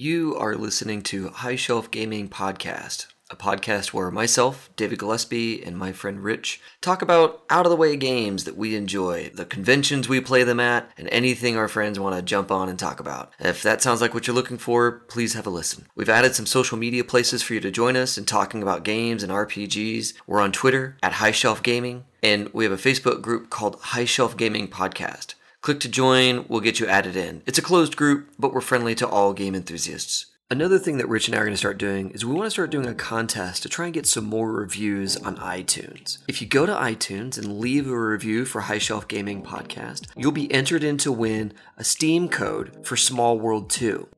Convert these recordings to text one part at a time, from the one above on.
You are listening to High Shelf Gaming Podcast, a podcast where myself, David Gillespie, and my friend Rich talk about out of the way games that we enjoy, the conventions we play them at, and anything our friends want to jump on and talk about. If that sounds like what you're looking for, please have a listen. We've added some social media places for you to join us in talking about games and RPGs. We're on Twitter at High Shelf Gaming, and we have a Facebook group called High Shelf Gaming Podcast. Click to join, we'll get you added in. It's a closed group, but we're friendly to all game enthusiasts. Another thing that Rich and I are going to start doing is we want to start doing a contest to try and get some more reviews on iTunes. If you go to iTunes and leave a review for High Shelf Gaming Podcast, you'll be entered in to win a Steam code for Small World 2.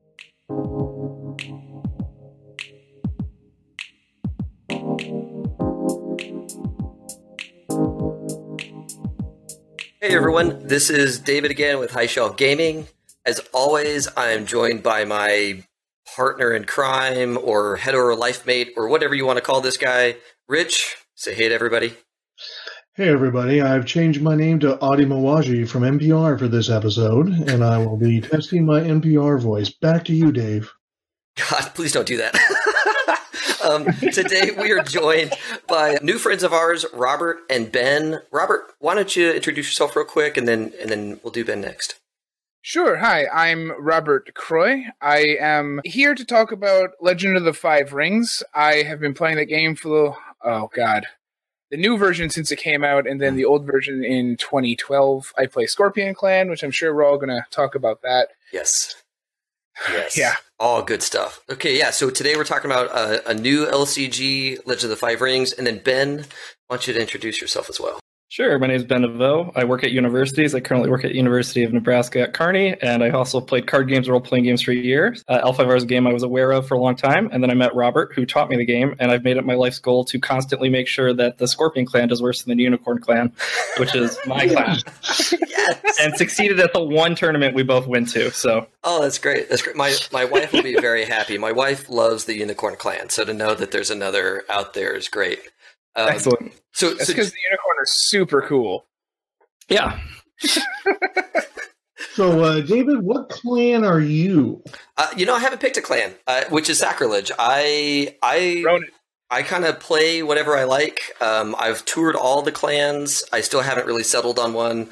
Hey everyone, this is David again with High Shelf Gaming. As always, I am joined by my partner in crime or hetero life mate or whatever you want to call this guy, Rich. Say hey to everybody. Hey everybody, I've changed my name to Adi Mawaji from NPR for this episode, and I will be testing my NPR voice. Back to you, Dave. God, please don't do that. um, today we are joined by new friends of ours, Robert and Ben. Robert, why don't you introduce yourself real quick, and then and then we'll do Ben next. Sure. Hi, I'm Robert Croy. I am here to talk about Legend of the Five Rings. I have been playing the game for the oh god, the new version since it came out, and then the old version in 2012. I play Scorpion Clan, which I'm sure we're all going to talk about that. Yes. Yes. Yeah. All good stuff. Okay, yeah. So today we're talking about a, a new LCG, Legend of the Five Rings, and then Ben, I want you to introduce yourself as well. Sure. My name is Ben DeVoe. I work at universities. I currently work at University of Nebraska at Kearney, and I also played card games, and role playing games for years. Uh, L5R is a game I was aware of for a long time, and then I met Robert, who taught me the game, and I've made it my life's goal to constantly make sure that the Scorpion Clan does worse than the Unicorn Clan, which is my clan, yes. and succeeded at the one tournament we both went to. So, Oh, that's great. That's great. My my wife will be very happy. My wife loves the Unicorn Clan, so to know that there's another out there is great. Um, excellent. So, That's so because the unicorn are super cool. Yeah. So, uh, David, what clan are you? uh, you know, I haven't picked a clan, uh, which is sacrilege. I I ronin. I kind of play whatever I like. Um, I've toured all the clans. I still haven't really settled on one.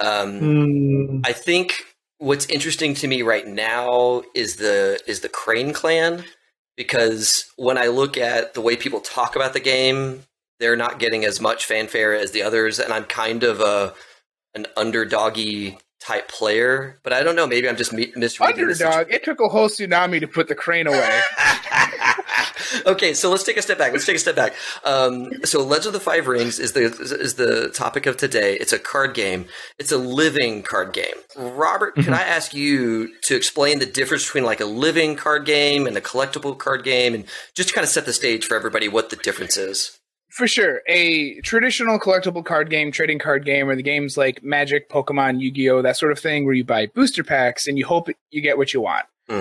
Um, Hmm, I think what's interesting to me right now is the is the Crane clan because when I look at the way people talk about the game, they're not getting as much fanfare as the others, and I'm kind of a an underdoggy type player. But I don't know. Maybe I'm just mi- misreading Underdog. It took a whole tsunami to put the crane away. okay, so let's take a step back. Let's take a step back. Um, so, Legend of the Five Rings is the is the topic of today. It's a card game. It's a living card game. Robert, can I ask you to explain the difference between like a living card game and a collectible card game, and just to kind of set the stage for everybody what the difference is? For sure. A traditional collectible card game, trading card game, are the games like Magic, Pokemon, Yu Gi Oh!, that sort of thing, where you buy booster packs and you hope you get what you want. Hmm.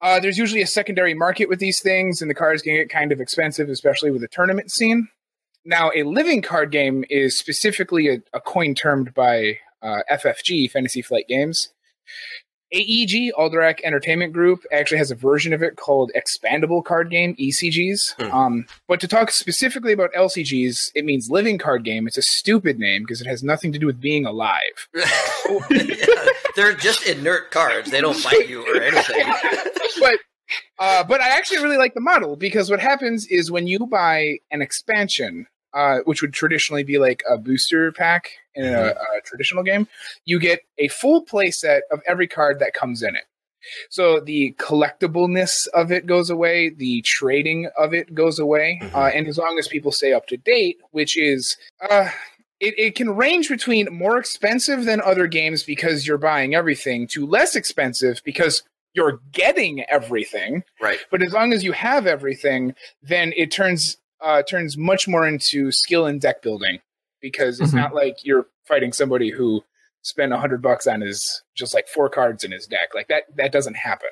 Uh, there's usually a secondary market with these things, and the cards can get kind of expensive, especially with the tournament scene. Now, a living card game is specifically a, a coin termed by uh, FFG, Fantasy Flight Games. AEG, Alderac Entertainment Group, actually has a version of it called Expandable Card Game, ECGs. Hmm. Um, but to talk specifically about LCGs, it means living card game. It's a stupid name because it has nothing to do with being alive. Yeah, they're just inert cards. They don't bite you or anything. but uh, but I actually really like the model because what happens is when you buy an expansion, uh, which would traditionally be like a booster pack in a, a traditional game, you get a full play set of every card that comes in it. So the collectibleness of it goes away, the trading of it goes away, Mhm. uh, and as long as people stay up to date, which is uh, it, it can range between more expensive than other games because you're buying everything to less expensive because you're getting everything. Right. But as long as you have everything, then it turns uh, turns much more into skill and deck building because it's Mhm. not like you're fighting somebody who spent a hundred bucks on his just like four cards in his deck. Like that that doesn't happen.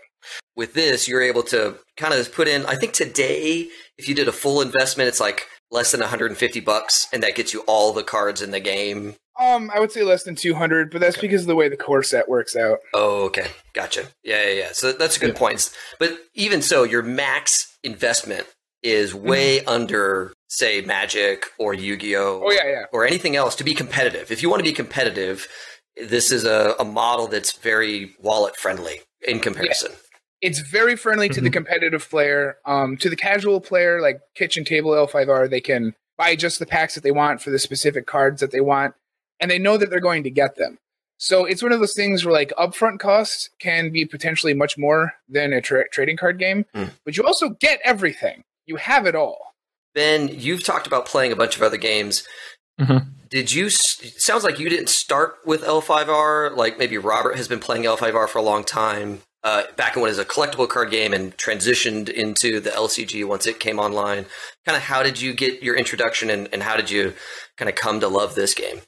with this, you're able to kind of put in. I think today, if you did a full investment, it's like less than 150 bucks, and that gets you all the cards in the game. Um, I would say less than 200, but that's because of the way the core set works out. Oh, okay, gotcha. Yeah, yeah, yeah. So that's a good Yeah. point. But even so, your max investment is Mm-hmm. way under, say, Magic or Yu-Gi-Oh. Oh yeah, yeah. or anything else to be competitive. If you want to be competitive, this is a, a model that's very wallet friendly in comparison. It's very friendly to the Mhm. competitive player. Um, to the casual player, like kitchen table L5R, they can buy just the packs that they want for the specific cards that they want, and they know that they're going to get them. So it's one of those things where like upfront costs can be potentially much more than a tra- trading card game, Mm. but you also get everything. You have it all. Ben, you've talked about playing a bunch of other games. Mhm. Did you? sounds like you didn't start with L5R. Like maybe Robert has been playing L5R for a long time. Uh, back when it was a collectible card game and transitioned into the LCG once it came online. Kind of how did you get your introduction and, and how did you kind of come to love this game?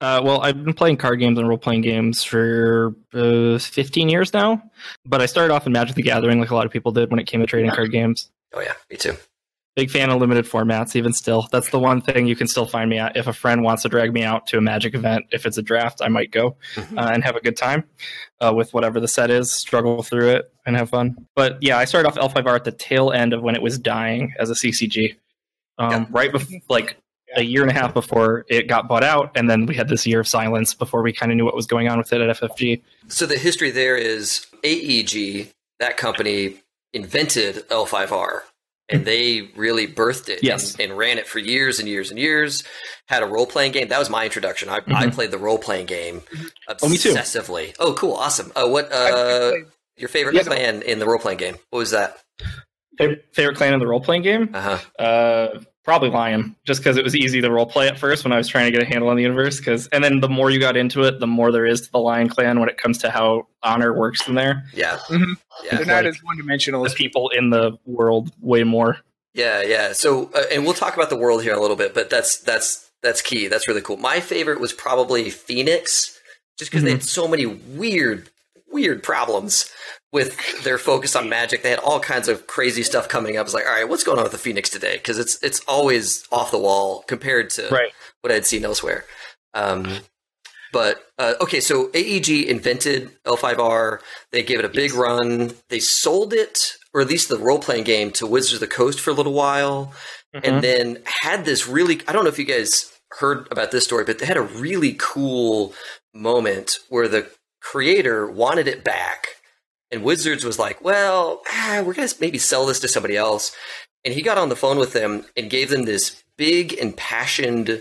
Uh, well, I've been playing card games and role playing games for uh, 15 years now, but I started off in Magic the Gathering like a lot of people did when it came to trading card games. Oh yeah, me too. Big fan of limited formats, even still. That's the one thing you can still find me at. If a friend wants to drag me out to a Magic event, if it's a draft, I might go Mhm. uh, and have a good time uh, with whatever the set is, struggle through it, and have fun. But yeah, I started off L5R at the tail end of when it was dying as a CCG. Um, Yeah. Right before, like a year and a half before it got bought out, and then we had this year of silence before we kind of knew what was going on with it at FFG. So the history there is AEG, that company invented L5R and they really birthed it Yes. and, and ran it for years and years and years. Had a role playing game. That was my introduction. I, I Mhm. played the role playing game Oh, me too. obsessively. Oh, cool. Awesome. Uh, what, I- I uh, your favorite Yeah. clan in the role playing game? What was that? Favorite, favorite clan in the role playing game? Uh huh. Uh, probably Lion, just because it was easy to role play at first when I was trying to get a handle on the universe. Because and then the more you got into it, the more there is to the Lion Clan when it comes to how honor works in there. Yeah. Mhm. Yeah. They're not like- as one dimensional as people in the world way more. Yeah, yeah. So, uh, and we'll talk about the world here in a little bit, but that's that's that's key. That's really cool. My favorite was probably Phoenix, just because they had so many weird, weird problems with their focus on magic. They had all kinds of crazy stuff coming up. It's like, all right, what's going on with the Phoenix today? Because it's it's always off the wall compared to Right. what I'd seen elsewhere. Um, but uh, okay, so AEG invented L5R. They gave it a big run. They sold it, or at least the role playing game, to Wizards of the Coast for a little while, Mm-hmm. and then had this really. I don't know if you guys heard about this story, but they had a really cool moment where the creator wanted it back, and Wizards was like, "Well, ah, we're gonna maybe sell this to somebody else." And he got on the phone with them and gave them this big impassioned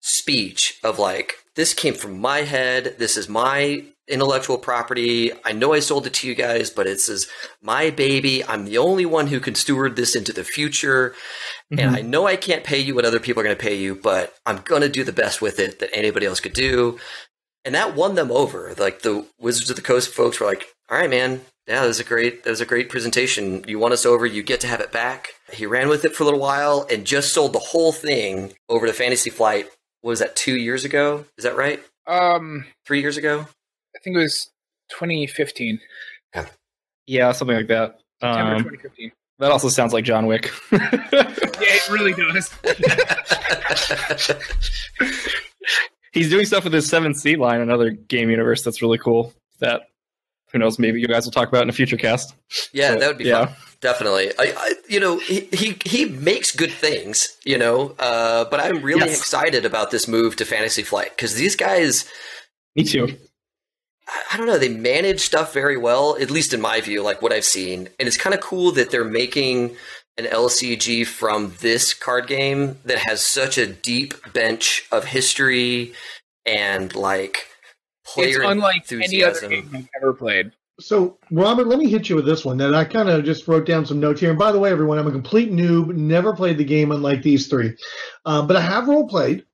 speech of like, this came from my head. This is my intellectual property. I know I sold it to you guys, but it's is my baby. I'm the only one who can steward this into the future. And I know I can't pay you what other people are going to pay you, but I'm going to do the best with it that anybody else could do. And that won them over. Like the Wizards of the Coast folks were like, all right, man. Yeah, that was a great, that was a great presentation. You won us over. You get to have it back. He ran with it for a little while and just sold the whole thing over to Fantasy Flight. What was that two years ago? Is that right? um Three years ago? I think it was 2015. Yeah, something like that. September Um, 2015. that also sounds like John Wick. Yeah, it really does. He's doing stuff with his 7th Sea line, another game universe that's really cool. That who knows, maybe you guys will talk about in a future cast. yeah, So, that would be yeah. fun. Definitely. I, I, you know, he, he he makes good things. You know, uh, but I'm really Yes. excited about this move to Fantasy Flight because these guys, Me too. I don't know, they manage stuff very well. At least in my view, like what I've seen, and it's kind of cool that they're making an LCG from this card game that has such a deep bench of history and like player It's player unlike any other game I've ever played. So, Robert, let me hit you with this one. That I kind of just wrote down some notes here. And by the way, everyone, I'm a complete noob. Never played the game unlike these three, uh, but I have role played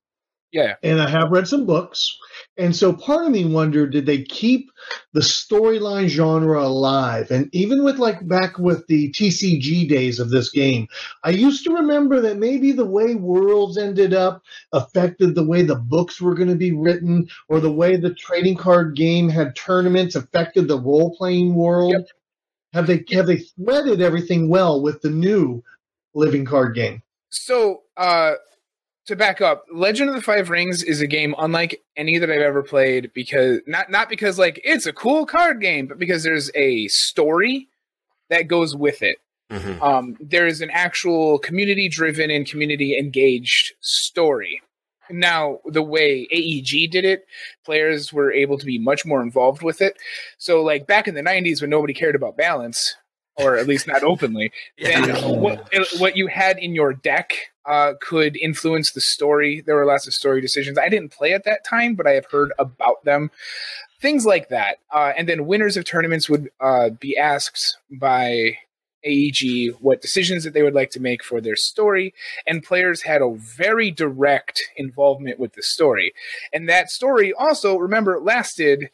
Yeah. and I have read some books. And so, part of me wondered, did they keep the storyline genre alive? And even with like back with the TCG days of this game, I used to remember that maybe the way worlds ended up affected the way the books were going to be written, or the way the trading card game had tournaments affected the role playing world. Yep. Have they have they threaded everything well with the new living card game? So, uh, to back up, Legend of the Five Rings is a game unlike any that I've ever played because not not because like it's a cool card game, but because there's a story that goes with it. Mhm. Um, there is an actual community driven and community engaged story. Now, the way AEG did it, players were able to be much more involved with it. So, like back in the 90s when nobody cared about balance, or at least not openly, Yeah. then what, what you had in your deck uh, could influence the story. There were lots of story decisions. I didn't play at that time, but I have heard about them. Things like that. Uh, and then winners of tournaments would uh, be asked by AEG what decisions that they would like to make for their story, and players had a very direct involvement with the story. And that story also, remember, lasted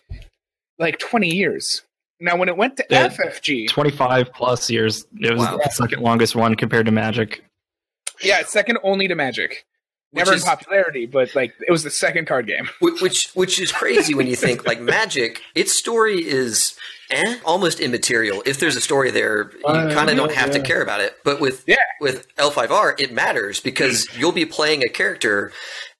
like 20 years. Now, when it went to Yeah. FFG, 25 plus years. It was Wow. the second longest one compared to Magic. yeah, second only to Magic. Which Never is- in popularity, but like it was the second card game. Which which is crazy when you think like magic its story is eh, almost immaterial. If there's a story there you Uh, kind of don't yeah, have to care about it. But with Yeah. with l5r it matters because you'll be playing a character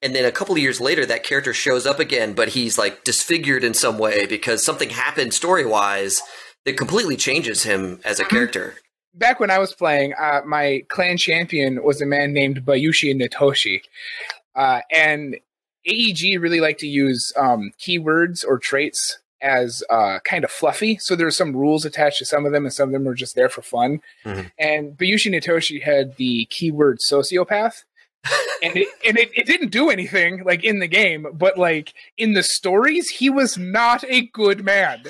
and then a couple of years later that character shows up again but he's like disfigured in some way because something happened story wise that completely changes him as a character Back when I was playing, uh, my clan champion was a man named Bayushi Natoshi. Uh, and AEG really like to use um, keywords or traits as uh, kind of fluffy. So there are some rules attached to some of them, and some of them are just there for fun. Mhm. And Bayushi Natoshi had the keyword sociopath. and it, and it, it didn't do anything like in the game, but like in the stories, he was not a good man.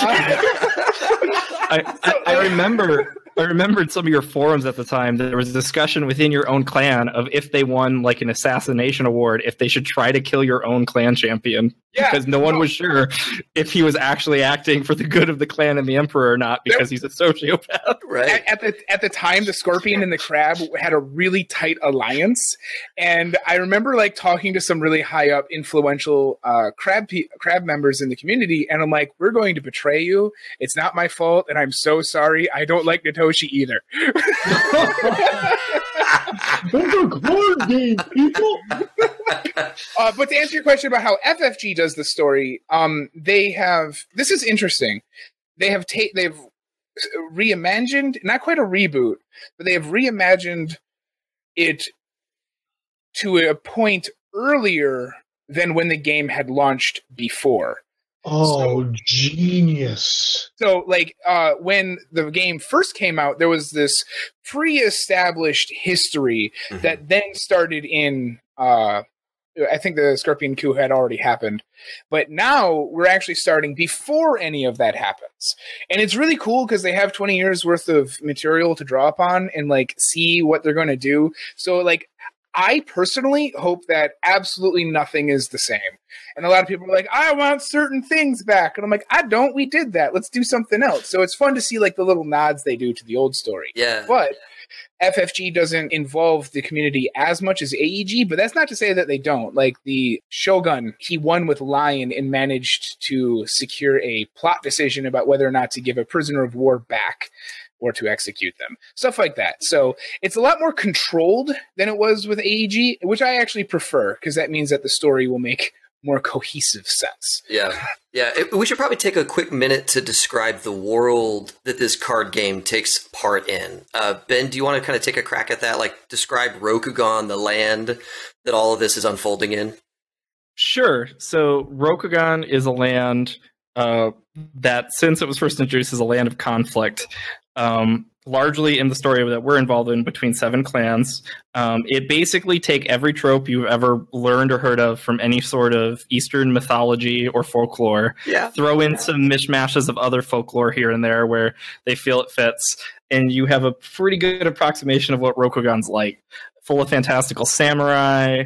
I, I, I remember I remembered some of your forums at the time. There was a discussion within your own clan of if they won like an assassination award, if they should try to kill your own clan champion. Yeah, because no one no. was sure if he was actually acting for the good of the clan and the emperor or not because he's a sociopath. right. At, at the at the time the scorpion and the crab had a really tight alliance. And i remember like talking to some really high up influential uh, crab pe- crab members in the community and i'm like we're going to betray you. It's not my fault and i'm so sorry. I don't like natoshi either Those are card games, people. uh, but to answer your question about how ffg does the story um they have this is interesting they have ta- they've reimagined not quite a reboot but they have reimagined it to a point earlier than when the game had launched before Oh, genius. so like uh when the game first came out there was this pre-established history Mhm. that then started in uh I think the Scorpion coup had already happened, but now we're actually starting before any of that happens, and it's really cool because they have twenty years worth of material to draw upon and like see what they're going to do. So like, I personally hope that absolutely nothing is the same, and a lot of people are like, I want certain things back, and I'm like, I don't. We did that. Let's do something else. So it's fun to see like the little nods they do to the old story yeah but FFG doesn't involve the community as much as AEG, but that's not to say that they don't. Like the Shogun, he won with Lion and managed to secure a plot decision about whether or not to give a prisoner of war back or to execute them. Stuff like that. So it's a lot more controlled than it was with AEG, which I actually prefer because that means that the story will make more cohesive sense. Yeah, yeah. It- we should probably take a quick minute to describe the world that this card game takes part in. Uh, ben, do you want to kind of take a crack at that? Like, describe Rokugan, the land that all of this is unfolding in. Sure. So Rokugan is a land uh, that, since it was first introduced, is a land of conflict. Um, largely in the story that we're involved in between seven clans. Um, it basically take every trope you've ever learned or heard of from any sort of Eastern mythology or folklore, Yeah, throw in some mishmashes of other folklore here and there where they feel it fits, and you have a pretty good approximation of what Rokugan's like. Full of fantastical samurai,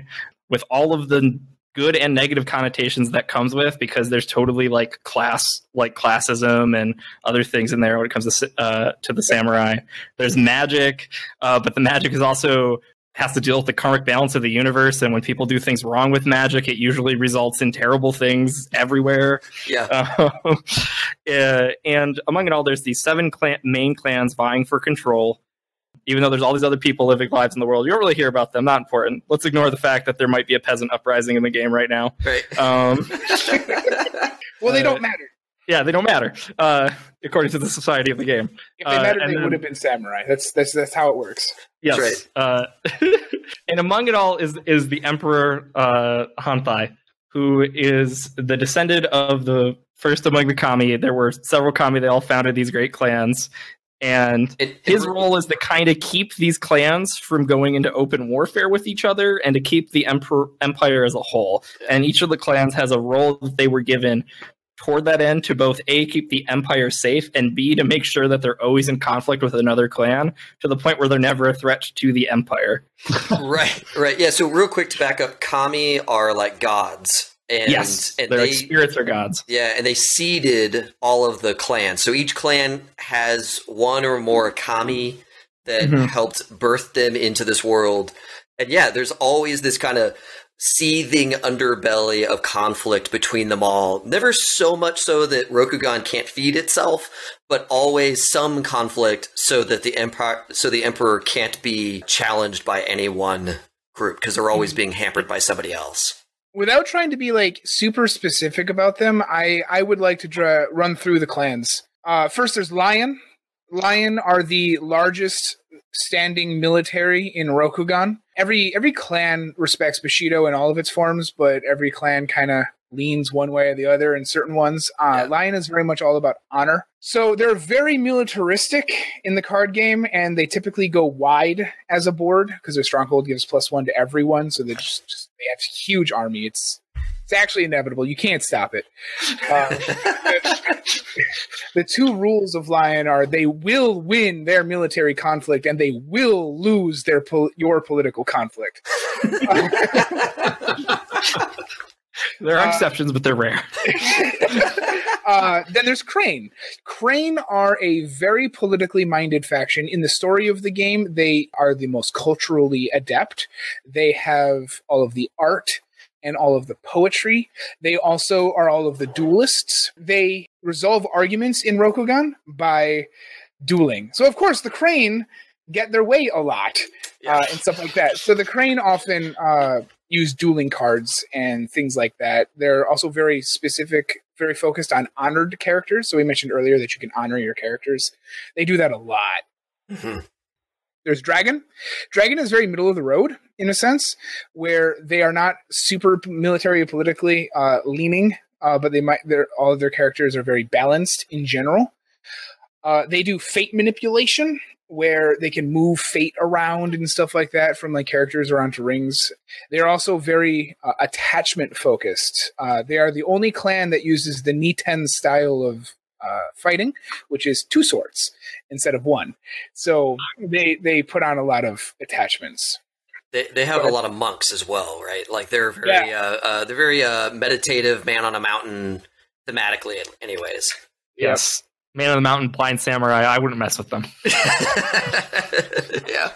with all of the good and negative connotations that comes with because there's totally like class like classism and other things in there when it comes to uh, to the samurai. There's magic uh, but the magic is also has to deal with the karmic balance of the universe and when people do things wrong with magic it usually results in terrible things everywhere. Yeah, uh, and among it all, there's these seven clan- main clans vying for control. Even though there's all these other people living lives in the world. You don't really hear about them. Not important. Let's ignore the fact that there might be a peasant uprising in the game right now. Right. Um, Well, they Uh, don't matter. yeah, they don't matter uh, according to the society of the game. If they uh, mattered, and they then- would have been samurai. That's that's that's how it works. Yes. That's Uh, and among it all is is the Emperor uh, Hantei, who is the descendant of the first among the kami. There were several kami. They all founded these great clans, and It- his it- role is to kind of keep these clans from going into open warfare with each other and to keep the emperor, empire as a whole. And each of the clans has a role that they were given toward that end to both a keep the empire safe and b to make sure that they're always in conflict with another clan to the point where they're never a threat to the empire. right, right. Yeah, so real quick to back up, kami are like gods. And, yes, and they're they spirits or gods. Yeah, and they seeded all of the clans. So each clan has one or more kami that Mhm. helped birth them into this world. And yeah, there's always this kind of seething underbelly of conflict between them all. Never so much so that Rokugan can't feed itself, but always some conflict so that the empire so the emperor can't be challenged by any one group because they're always being hampered by somebody else. Without trying to be like super specific about them, I I would like to run through the clans. Uh, first, there's Lion. Lion are the largest standing military in Rokugan. Every every clan respects Bushido in all of its forms, but every clan kind of leans one way or the other in certain ones. Uh, Yeah. Lion is very much all about honor. So they're very militaristic in the card game, and they typically go wide as a board because their stronghold gives plus one to everyone. So they just, just they have huge army. It's it's actually inevitable. You can't stop it. Uh, the two rules of Lion are they will win their military conflict and they will lose their pol- your political conflict. There are Uh, exceptions, but they're rare. uh, then there's Crane. Crane are a very politically minded faction. In the story of the game, they are the most culturally adept. They have all of the art and all of the poetry. They also are all of the duelists. They resolve arguments in Rokugan by dueling. So, of course, the Crane get their way a lot uh, and stuff like that. So the Crane often uh, use dueling cards and things like that. They're also very specific, very focused on honored characters. So we mentioned earlier that you can honor your characters. They do that a lot. Mhm. There's Dragon. Dragon is very middle of the road in a sense, where they are not super military or politically uh, leaning, uh, but they might. All of their characters are very balanced in general. Uh, they do fate manipulation, where they can move fate around and stuff like that from like characters around to rings. They're also very uh, attachment focused. Uh, they are the only clan that uses the Niten style of uh, fighting, which is two swords instead of one. So they they put on a lot of attachments. They, they have Go a lot of monks as well, right? Like they're very Yeah. uh, uh, they're very uh, meditative, man on a mountain thematically. Anyways, Yes. Man of the Mountain, Blind Samurai. I wouldn't mess with them. yeah,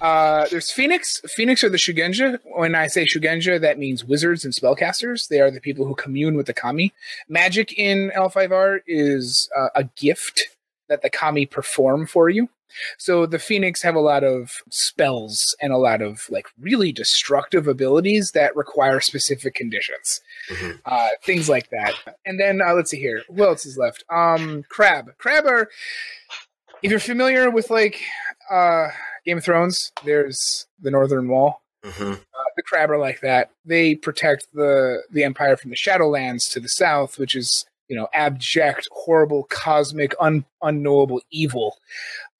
Uh, there's Phoenix. Phoenix are the Shugenja. When I say Shugenja, that means wizards and spellcasters. They are the people who commune with the kami. Magic in L5R is uh, a gift that the kami perform for you. So the Phoenix have a lot of spells and a lot of like really destructive abilities that require specific conditions, Mhm. uh, things like that. And then uh, let's see here, who else is left? Um, Crab. Crab are. If you're familiar with like uh, Game of Thrones, there's the Northern Wall. hmm The crab are like that. They protect the the empire from the Shadowlands to the south, which is you know abject, horrible, cosmic, un, unknowable evil.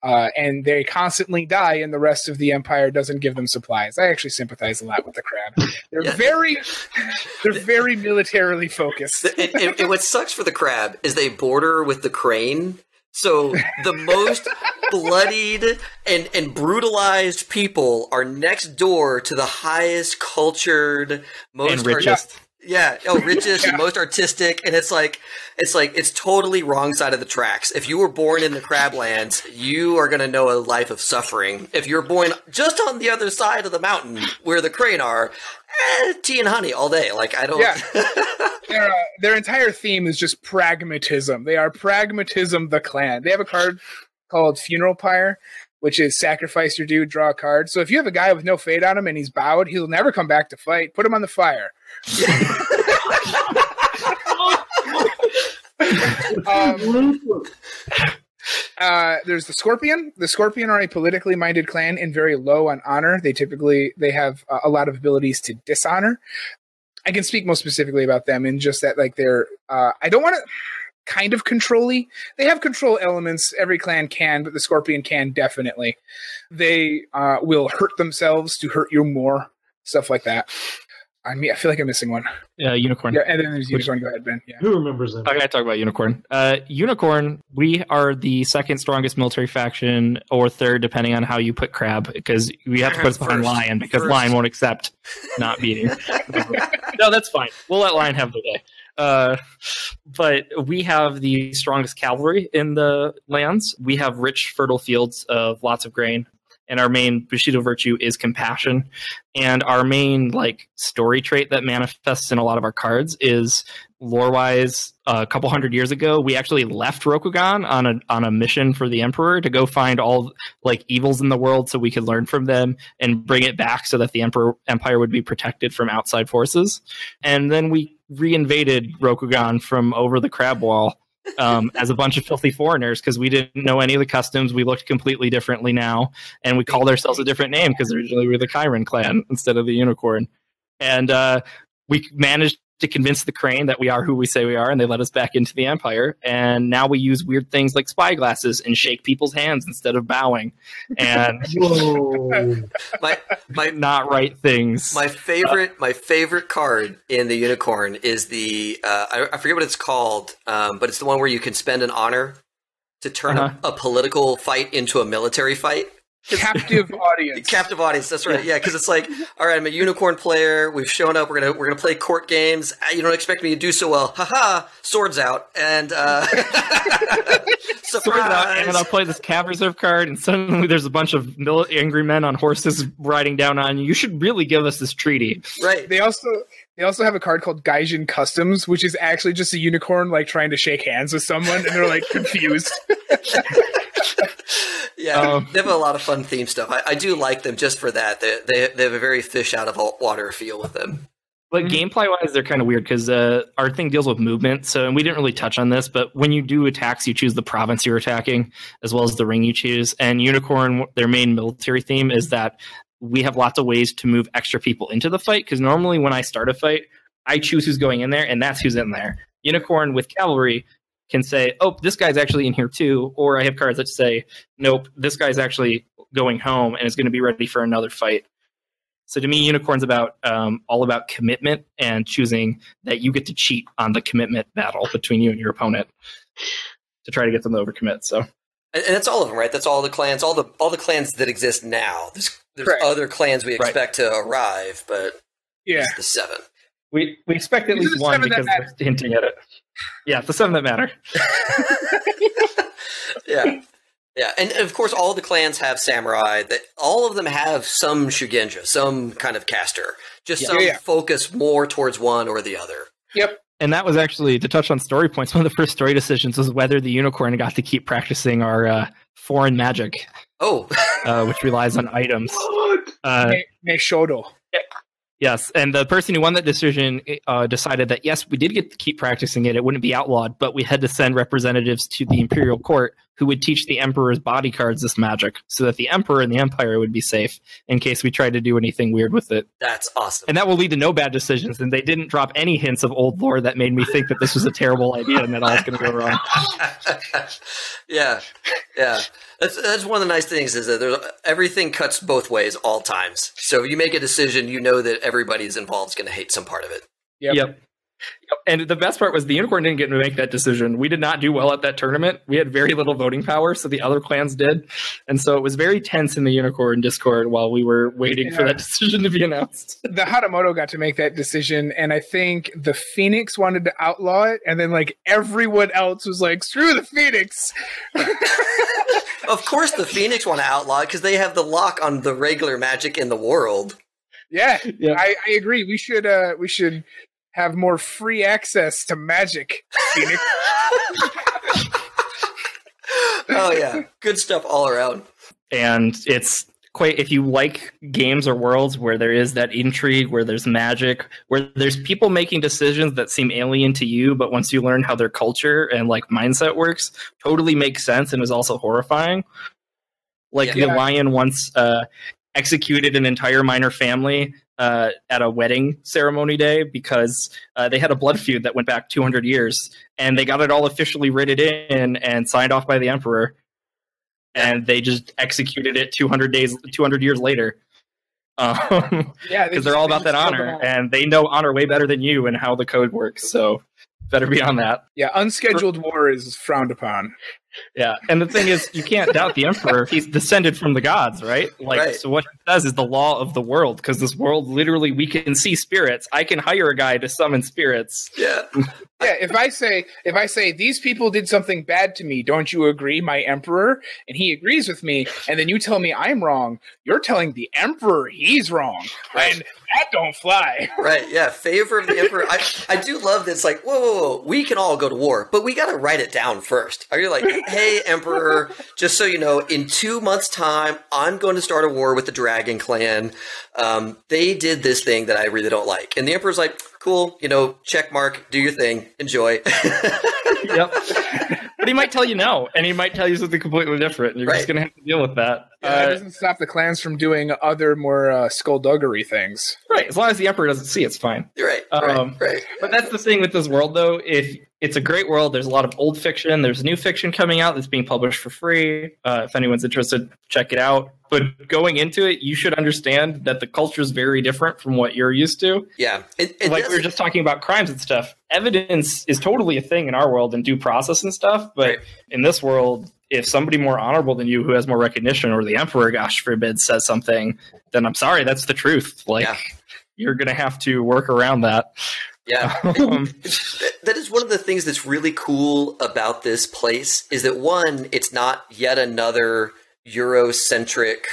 Uh, and they constantly die, and the rest of the empire doesn't give them supplies. I actually sympathize a lot with the crab. They're Yeah. very, they're very militarily focused. and, and, and what sucks for the crab is they border with the crane. So the most bloodied and, and brutalized people are next door to the highest cultured, most and richest. Yeah, oh, richest, and most artistic, and it's like, it's like it's totally wrong side of the tracks. If you were born in the crablands, you are going to know a life of suffering. If you're born just on the other side of the mountain where the crane are, eh, tea and honey all day. Like I don't. Yeah. their, uh, their entire theme is just pragmatism. They are pragmatism, the clan. They have a card called Funeral Pyre, which is sacrifice your dude, draw a card. So if you have a guy with no fate on him and he's bowed, he'll never come back to fight. Put him on the fire. Um, uh, there's the Scorpion. The Scorpion are a politically minded clan and very low on honor. They typically they have uh, a lot of abilities to dishonor. I can speak most specifically about them in just that like they're. Uh, I don't want to kind of controlly. They have control elements. Every clan can, but the Scorpion can definitely. They uh, will hurt themselves to hurt you more. Stuff like that. I mean, I feel like I'm missing one. Yeah, unicorn. Yeah, and then there's unicorn. Go ahead, Ben. Yeah. Who remembers them? I talk about Unicorn. Uh, Unicorn, we are the second strongest military faction, or third, depending on how you put Crab, because we have to put us behind Lion because First. Lion won't accept not beating. no, that's fine. We'll let Lion have the day. Uh, but we have the strongest cavalry in the lands. We have rich, fertile fields of lots of grain. And our main Bushido virtue is compassion. And our main like story trait that manifests in a lot of our cards is lore wise, uh, a couple hundred years ago, we actually left Rokugan on a on a mission for the Emperor to go find all like evils in the world so we could learn from them and bring it back so that the Emperor Empire would be protected from outside forces. And then we reinvaded Rokugan from over the crab wall um, as a bunch of filthy foreigners because we didn't know any of the customs. We looked completely differently now, and we called ourselves a different name because originally we were the Ki-Rin clan instead of the Unicorn. And uh, we managed to convince the Crane that we are who we say we are, and they let us back into the Empire. And now we use weird things like spy glasses and shake people's hands instead of bowing, and My my not right things. my favorite my favorite card in the unicorn is the uh, I, I forget what it's called, um, but it's the one where you can spend an honor to turn Uh-huh. a, a political fight into a military fight. Captive audience. Captive audience. That's right. Yeah, because it's like, all right, I'm a unicorn player. We've shown up. We're gonna we're gonna play court games. Ah, You don't expect me to do so well. Haha. Swords out and uh, Swords out, and surprise. I'll play this Cav Reserve card, and suddenly there's a bunch of angry men on horses riding down on you. You should really give us this treaty. Right. They also they also have a card called Gaijin Customs, which is actually just a unicorn like trying to shake hands with someone, and they're like confused. Yeah, Um, they have a lot of fun theme stuff. I, I do like them just for that. They, they they have a very fish out of water feel with them. But gameplay wise, they're kind of weird because uh, our thing deals with movement. So, and we didn't really touch on this, but when you do attacks, you choose the province you're attacking as well as the ring you choose. And Unicorn, their main military theme is that we have lots of ways to move extra people into the fight. Because normally, when I start a fight, I choose who's going in there, and that's who's in there. Unicorn with cavalry can say, "Oh, this guy's actually in here too," or I have cards that say, "Nope, this guy's actually going home and is going to be ready for another fight." So to me, unicorn's about um, all about commitment and choosing that you get to cheat on the commitment battle between you and your opponent to try to get them to overcommit. So And, that's all of them, right? That's all the clans, all the all the clans that exist now. There's Correct. other clans we Right. expect to arrive, but Yeah. the seven. we we expect at These least one because matter. they're hinting at it. Yeah, the seven that matter. yeah. Yeah, and of course, all the clans have samurai. That all of them have some shugenja, some kind of caster. Just Yeah. some Yeah, yeah. focus more towards one or the other. Yep. And that was actually to touch on story points. One of the first story decisions was whether the unicorn got to keep practicing our uh, foreign magic, Oh, uh, which relies on items. What? Uh, Me- Yes, and the person who won that decision uh, decided that yes, we did get to keep practicing it; it wouldn't be outlawed, but we had to send representatives to the imperial court who would teach the emperor's bodyguards this magic, so that the emperor and the empire would be safe in case we tried to do anything weird with it. that's awesome. And that will lead to no bad decisions. And they didn't drop any hints of old lore that made me think that this was a terrible idea and that all was going to go wrong. yeah, yeah. That's that's one of the nice things is that there's everything cuts both ways all times. So if you make a decision, you know that everybody's involved is going to hate some part of it. Yep. Yep. Yep. And the best part was the unicorn didn't get to make that decision. We did not do well at that tournament. We had very little voting power, so the other clans did. And so it was very tense in the unicorn Discord while we were waiting for that decision to be announced. The Hatamoto got to make that decision, and I think the Phoenix wanted to outlaw it, and then like everyone else was like, "Screw the Phoenix." Of course, the Phoenix want to outlaw it because they have the lock on the regular magic in the world. Yeah, Yeah. I, I agree. We should uh we should have more free access to magic. Phoenix. oh yeah, good stuff all around. and it's quite if you like games or worlds where there is that intrigue where there's magic where there's people making decisions that seem alien to you but once you learn how their culture and like mindset works totally makes sense and is also horrifying like Yeah. the lion once uh, executed an entire minor family uh, at a wedding ceremony day because uh, they had a blood feud that went back 200 years and they got it all officially written in and signed off by the emperor and they just executed it 200 days 200 years later. Um, Yeah, because they're all about that honor and they know honor way better than you and how the code works so better be on that. Yeah, unscheduled war is frowned upon. Yeah and the thing is you can't doubt the emperor he's descended from the gods right like Right. so what he says is the law of the world because this world literally we can see spirits i can hire a guy to summon spirits Yeah. Yeah, if I say if I say these people did something bad to me, don't you agree, my emperor? And he agrees with me, and then you tell me I'm wrong. You're telling the emperor he's wrong, Right. and that don't fly. Right, yeah, favor of the emperor. I, I do love that it's like, whoa, whoa, whoa, we can all go to war, but we got to write it down first. Are you like, hey, emperor, just so you know, in two months' time, I'm going to start a war with the Dragon Clan. Um, they did this thing that I really don't like, and the emperor's like, cool, you know, check mark, do your thing, enjoy. yep. But he might tell you no and he might tell you something completely different and you're just gonna have to deal with that Yeah, it Uh, doesn't stop the clans from doing other more uh, skullduggery things. right as long as the emperor doesn't see it's fine You're right, Um, right, right. But that's the thing with this world, though. If it's a great world, there's a lot of old fiction. There's new fiction coming out that's being published for free. Uh, if anyone's interested, check it out. But going into it, you should understand that the culture is very different from what you're used to. Yeah, it, it like we were just talking about crimes and stuff. Evidence is totally a thing in our world and due process and stuff. But Right. in this world, if somebody more honorable than you who has more recognition or the emperor, gosh forbid, says something, then I'm sorry, that's the truth. Like Yeah. you're gonna have to work around that. yeah. Um, That- is one of the things that's really cool about this place is that one, it's not yet another Eurocentric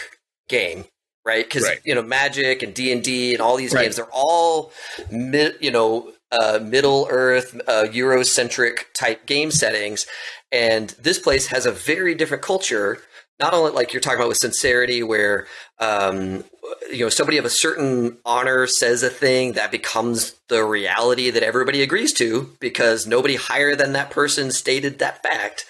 game, right? Because Right. you know, Magic and D and all these Right. games, they're all, you know, uh, Middle Earth, uh, Eurocentric type game settings, and this place has a very different culture. Not only like you're talking about with sincerity, where um, you know somebody of a certain honor says a thing that becomes the reality that everybody agrees to because nobody higher than that person stated that fact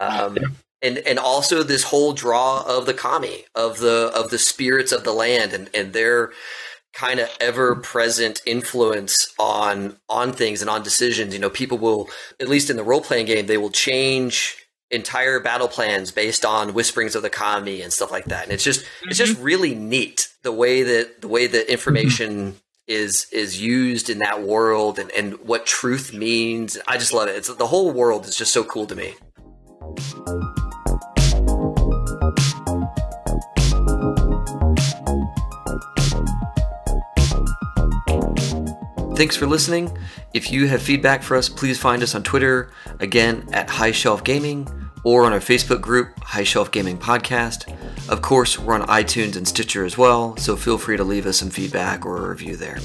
um, and and also this whole draw of the kami of the of the spirits of the land and and their kind of ever present influence on on things and on decisions. You know people will at least in the role playing game they will change entire battle plans based on whisperings of the kami and stuff like that. And it's just it's just mm-hmm. really neat the way that the way that information mm-hmm. is is used in that world and and what truth means. I just love it. It's the whole world is just so cool to me Thanks for listening. If you have feedback for us, please find us on Twitter, again at High Shelf Gaming, or on our Facebook group, High Shelf Gaming Podcast. Of course, we're on iTunes and Stitcher as well, so feel free to leave us some feedback or a review there.